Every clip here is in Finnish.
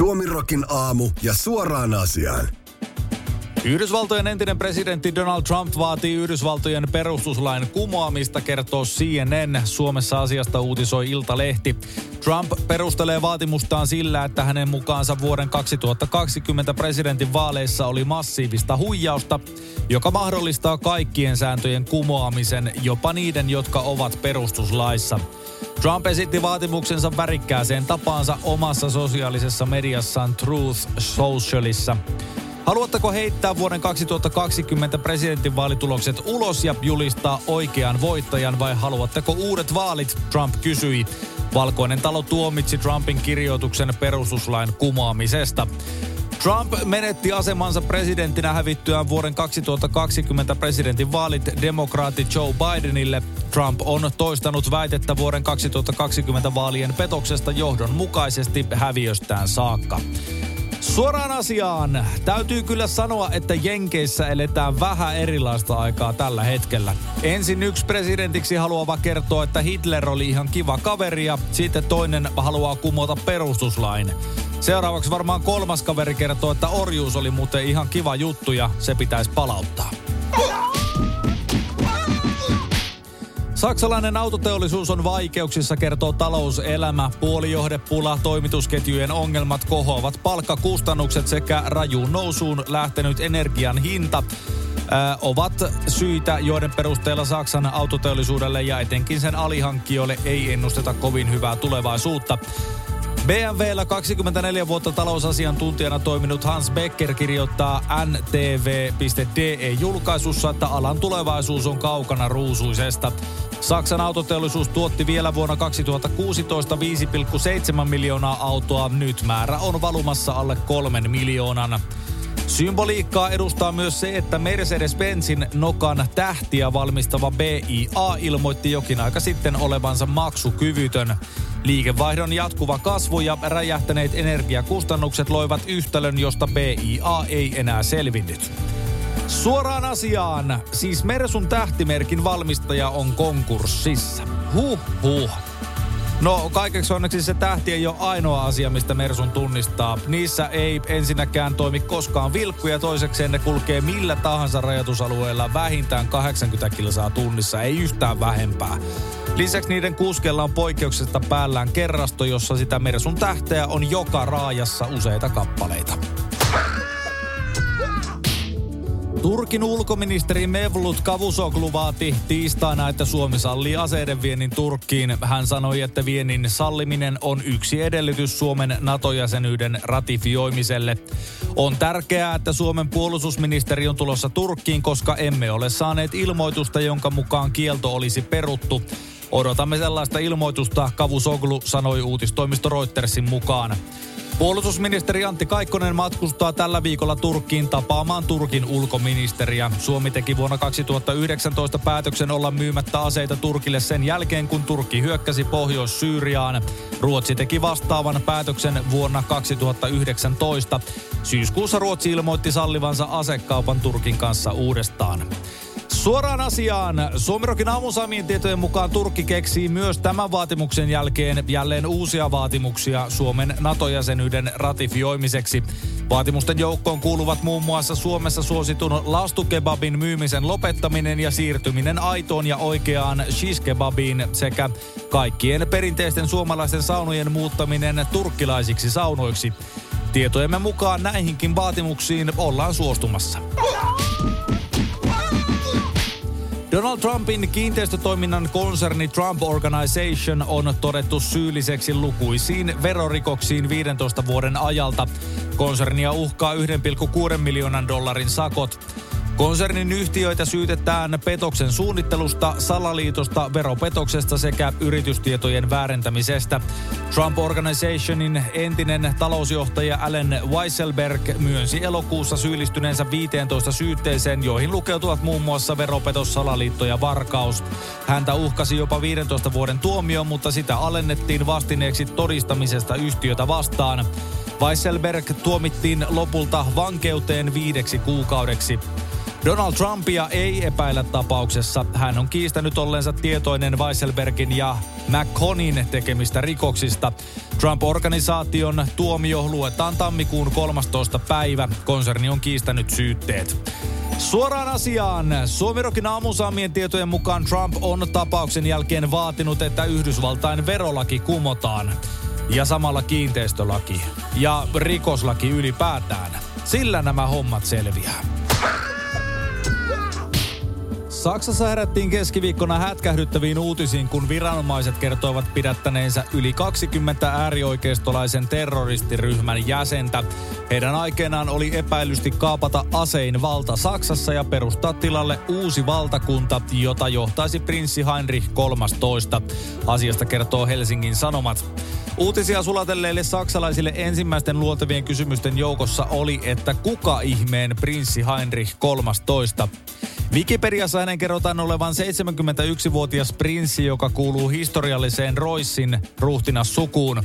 Suomirokin aamu ja suoraan asiaan. Yhdysvaltojen entinen presidentti Donald Trump vaatii Yhdysvaltojen perustuslain kumoamista, kertoo CNN. Suomessa asiasta uutisoi Iltalehti. Trump perustelee vaatimustaan sillä, että hänen mukaansa vuoden 2020 presidentin vaaleissa oli massiivista huijausta, joka mahdollistaa kaikkien sääntöjen kumoamisen, jopa niiden, jotka ovat perustuslaissa. Trump esitti vaatimuksensa värikkääseen tapaansa omassa sosiaalisessa mediassaan Truth Socialissa. Haluatteko heittää vuoden 2020 presidentinvaalitulokset ulos ja julistaa oikean voittajan vai haluatteko uudet vaalit, Trump kysyi. Valkoinen talo tuomitsi Trumpin kirjoituksen perustuslain kumoamisesta. Trump menetti asemansa presidenttinä hävittyään vuoden 2020 presidentin vaalit demokraatti Joe Bidenille. Trump on toistanut väitettä vuoden 2020 vaalien petoksesta johdonmukaisesti häviöstään saakka. Suoraan asiaan. Täytyy kyllä sanoa, että Jenkeissä eletään vähän erilaista aikaa tällä hetkellä. Ensin yksi presidentiksi haluava kertoo, että Hitler oli ihan kiva kaveri ja sitten toinen haluaa kumota perustuslain. Seuraavaksi varmaan kolmas kaveri kertoo, että orjuus oli muuten ihan kiva juttu ja se pitäisi palauttaa. Saksalainen autoteollisuus on vaikeuksissa, kertoo talouselämä. Puolijohdepula, toimitusketjujen ongelmat, kohoavat palkkakustannukset sekä rajuun nousuun lähtenyt energian hinta ovat syitä, joiden perusteella Saksan autoteollisuudelle ja etenkin sen alihankkijoille ei ennusteta kovin hyvää tulevaisuutta. BMWllä 24 vuotta talousasiantuntijana toiminut Hans Becker kirjoittaa ntv.de julkaisussa, että alan tulevaisuus on kaukana ruusuisesta. Saksan autoteollisuus tuotti vielä vuonna 2016 5,7 miljoonaa autoa. Nyt määrä on valumassa alle kolmen miljoonan. Symboliikkaa edustaa myös se, että Mercedes-Benzin nokan tähtiä valmistava BIA ilmoitti jokin aika sitten olevansa maksukyvytön. Liikevaihdon jatkuva kasvu ja räjähtäneet energiakustannukset loivat yhtälön, josta BIA ei enää selvinnyt. Suoraan asiaan. Siis Mersun tähtimerkin valmistaja on konkurssissa. Huh, huh. No kaikeksi onneksi se tähti ei ole ainoa asia, mistä Mersun tunnistaa. Niissä ei ensinnäkään toimi koskaan vilkkuja, toisekseen ne kulkee millä tahansa rajoitusalueella vähintään 80 kilsaa tunnissa, ei yhtään vähempää. Lisäksi niiden kuskella on poikkeuksesta päällään kerrasto, jossa sitä Mersun tähteä on joka raajassa useita kappaleita. Turkin ulkoministeri Mevlut Cavusoglu vaati tiistaina, että Suomi sallii aseiden viennin Turkkiin. Hän sanoi, että viennin salliminen on yksi edellytys Suomen NATO-jäsenyyden ratifioimiselle. On tärkeää, että Suomen puolustusministeri on tulossa Turkkiin, koska emme ole saaneet ilmoitusta, jonka mukaan kielto olisi peruttu. Odotamme sellaista ilmoitusta, Kavusoglu sanoi uutistoimisto Reutersin mukaan. Puolustusministeri Antti Kaikkonen matkustaa tällä viikolla Turkkiin tapaamaan Turkin ulkoministeriä. Suomi teki vuonna 2019 päätöksen olla myymättä aseita Turkille sen jälkeen, kun Turkki hyökkäsi Pohjois-Syyriaan. Ruotsi teki vastaavan päätöksen vuonna 2019. Syyskuussa Ruotsi ilmoitti sallivansa asekaupan Turkin kanssa uudestaan. Suoraan asiaan. Suomirokin aamusamien tietojen mukaan Turkki keksii myös tämän vaatimuksen jälkeen jälleen uusia vaatimuksia Suomen NATO-jäsenyyden ratifioimiseksi. Vaatimusten joukkoon kuuluvat muun muassa Suomessa suositun lastukebabin myymisen lopettaminen ja siirtyminen aitoon ja oikeaan shiskebabiin sekä kaikkien perinteisten suomalaisten saunojen muuttaminen turkkilaisiksi saunoiksi. Tietojemme mukaan näihinkin vaatimuksiin ollaan suostumassa. Donald Trumpin kiinteistötoiminnan konserni Trump Organization on todettu syylliseksi lukuisiin verorikoksiin 15 vuoden ajalta. Konsernia uhkaa 1,6 miljoonan dollarin sakot. Konsernin yhtiöitä syytetään petoksen suunnittelusta, salaliitosta, veropetoksesta sekä yritystietojen väärentämisestä. Trump Organizationin entinen talousjohtaja Allen Weisselberg myönsi elokuussa syyllistyneensä 15 syytteeseen, joihin lukeutuvat muun muassa veropetos, salaliitto ja varkaus. Häntä uhkasi jopa 15 vuoden tuomio, mutta sitä alennettiin vastineeksi todistamisesta yhtiötä vastaan. Weisselberg tuomittiin lopulta vankeuteen viideksi kuukaudeksi. Donald Trumpia ei epäillä tapauksessa. Hän on kiistänyt olleensa tietoinen Weisselbergin ja McConin tekemistä rikoksista. Trump-organisaation tuomio luetaan tammikuun 13. päivä. Konserni on kiistänyt syytteet. Suoraan asiaan. Suomirokin aamusaamien tietojen mukaan Trump on tapauksen jälkeen vaatinut, että Yhdysvaltain verolaki kumotaan. Ja samalla kiinteistölaki. Ja rikoslaki ylipäätään. Sillä nämä hommat selviää. Saksassa herättiin keskiviikkona hätkähdyttäviin uutisiin, kun viranomaiset kertoivat pidättäneensä yli 20 äärioikeistolaisen terroristiryhmän jäsentä. Heidän aikeenaan oli epäilysti kaapata asein valta Saksassa ja perustaa tilalle uusi valtakunta, jota johtaisi prinssi Heinrich 13. Asiasta kertoo Helsingin Sanomat. Uutisia sulatelleille saksalaisille ensimmäisten luontevien kysymysten joukossa oli, että kuka ihmeen prinssi Heinrich 13. Wikipediassa hänen kerrotaan olevan 71-vuotias prinssi, joka kuuluu historialliseen Roissin ruhtinas sukuun.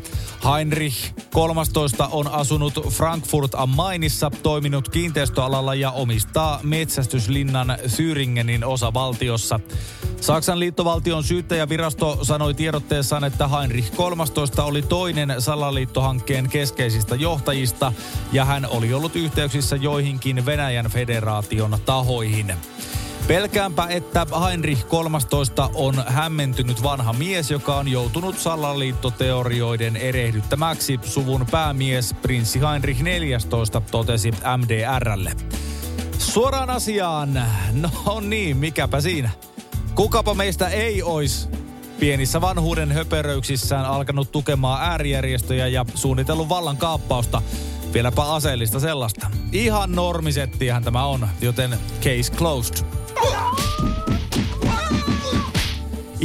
Heinrich 13 on asunut Frankfurt am Mainissa, toiminut kiinteistöalalla ja omistaa metsästyslinnan Thüringenin osavaltiossa. Saksan liittovaltion syyttäjävirasto sanoi tiedotteessaan, että Heinrich 13 oli toinen salaliittohankkeen keskeisistä johtajista ja hän oli ollut yhteyksissä joihinkin Venäjän federaation tahoihin. Pelkäänpä, että Heinrich 13 on hämmentynyt vanha mies, joka on joutunut salaliittoteorioiden erehdyttämäksi. Suvun päämies prinssi Heinrich 14 totesi MDRlle. Suoraan asiaan. No niin, mikäpä siinä. Kukapa meistä ei ois pienissä vanhuuden höperöyksissään alkanut tukemaan äärijärjestöjä ja suunnitellut vallan kaappausta. Vieläpä aseellista sellaista. Ihan normisettihän tämä on, joten case closed.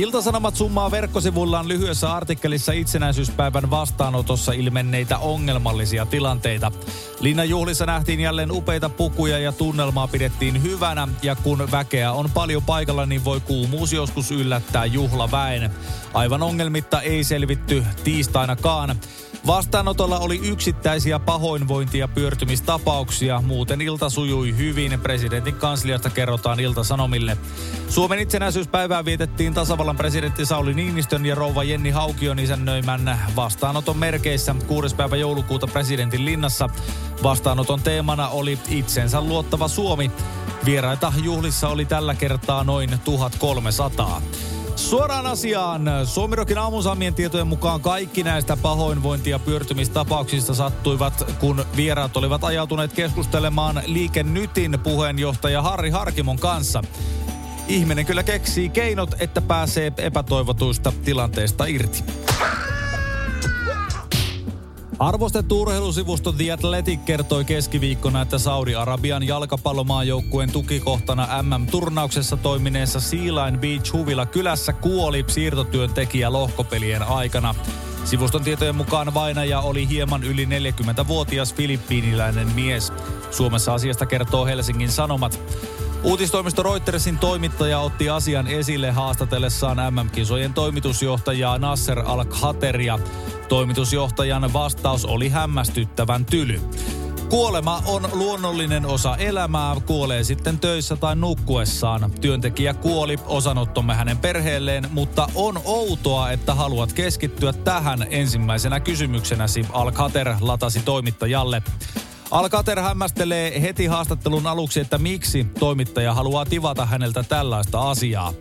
Iltasanomat summaa verkkosivullaan lyhyessä artikkelissa itsenäisyyspäivän vastaanotossa ilmenneitä ongelmallisia tilanteita. Linnan juhlissa nähtiin jälleen upeita pukuja ja tunnelmaa pidettiin hyvänä ja kun väkeä on paljon paikalla, niin voi kuumuus joskus yllättää juhlaväen. Aivan ongelmitta ei selvitty tiistainakaan. Vastaanotolla oli yksittäisiä pahoinvointia pyörtymistapauksia. Muuten ilta sujui hyvin. Presidentin kansliasta kerrotaan iltasanomille. Suomen itsenäisyyspäivää vietettiin tasavallan presidentti Sauli Niinistön ja rouva Jenni Haukion isännöimän vastaanoton merkeissä 6. päivä joulukuuta presidentin linnassa. Vastaanoton teemana oli itsensä luottava Suomi. Vieraita juhlissa oli tällä kertaa noin 1300. Suoraan asiaan. Suomirokin aamusamien tietojen mukaan kaikki näistä pahoinvointia pyörtymistapauksista sattuivat, kun vieraat olivat ajautuneet keskustelemaan Liike Nytin puheenjohtaja Harri Harkimon kanssa. Ihminen kyllä keksii keinot, että pääsee epätoivotuista tilanteista irti. Arvostettu urheilusivusto The Athletic kertoi keskiviikkona, että Saudi-Arabian jalkapallomaajoukkueen tukikohtana MM-turnauksessa toimineessa Sea Beach Huvila kylässä kuoli siirtotyöntekijä lohkopelien aikana. Sivuston tietojen mukaan vainaja oli hieman yli 40-vuotias filippiiniläinen mies. Suomessa asiasta kertoo Helsingin Sanomat. Uutistoimisto Reutersin toimittaja otti asian esille haastatellessaan MM-kisojen toimitusjohtajaa Nasser Al-Khateria. Toimitusjohtajan vastaus oli hämmästyttävän tyly. Kuolema on luonnollinen osa elämää, kuolee sitten töissä tai nukkuessaan. Työntekijä kuoli, osanottomme hänen perheelleen, mutta on outoa, että haluat keskittyä tähän ensimmäisenä kysymyksenäsi, Al-Khater latasi toimittajalle. Alkater hämmästelee heti haastattelun aluksi, että miksi toimittaja haluaa tivata häneltä tällaista asiaa.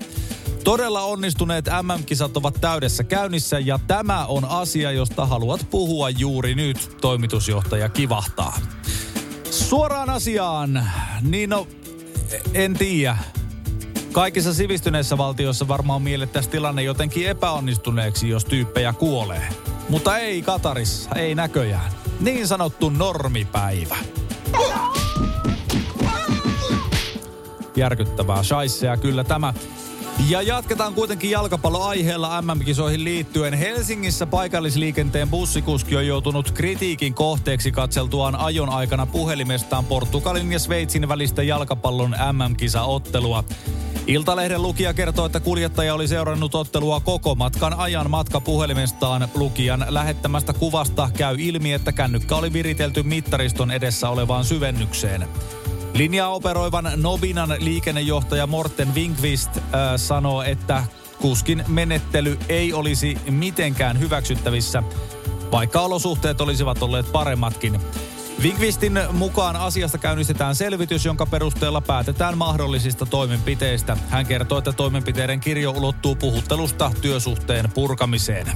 Todella onnistuneet MM-kisat ovat täydessä käynnissä ja tämä on asia, josta haluat puhua juuri nyt, toimitusjohtaja kivahtaa. Suoraan asiaan, niin no, en tiedä. Kaikissa sivistyneissä valtioissa varmaan miellettäisiin tilanne jotenkin epäonnistuneeksi, jos tyyppejä kuolee. Mutta ei Katarissa, ei näköjään. Niin sanottu normipäivä. Järkyttävää shaisseja kyllä tämä. Ja jatketaan kuitenkin jalkapalloaiheella MM-kisoihin liittyen. Helsingissä paikallisliikenteen bussikuski on joutunut kritiikin kohteeksi katseltuaan ajon aikana puhelimestaan Portugalin ja Sveitsin välistä jalkapallon MM-kisaottelua. Iltalehden lukija kertoo, että kuljettaja oli seurannut ottelua koko matkan ajan matkapuhelimestaan. Lukijan lähettämästä kuvasta käy ilmi, että kännykkä oli viritelty mittariston edessä olevaan syvennykseen. Linjaa operoivan Nobinan liikennejohtaja Morten Winkvist äh, sanoo, että kuskin menettely ei olisi mitenkään hyväksyttävissä, vaikka olosuhteet olisivat olleet paremmatkin. Vinkvistin mukaan asiasta käynnistetään selvitys, jonka perusteella päätetään mahdollisista toimenpiteistä. Hän kertoo, että toimenpiteiden kirjo ulottuu puhuttelusta työsuhteen purkamiseen.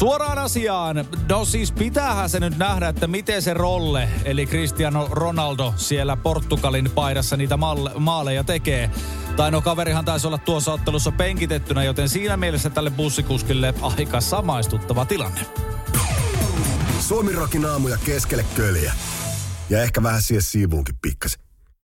Suoraan asiaan. No siis pitäähän se nyt nähdä, että miten se rolle, eli Cristiano Ronaldo siellä Portugalin paidassa niitä maaleja tekee. Tai no kaverihan taisi olla tuossa ottelussa penkitettynä, joten siinä mielessä tälle bussikuskille aika samaistuttava tilanne. Suomi rokin aamuja keskelle köljä. Ja ehkä vähän siihen siivuunkin pikkasen.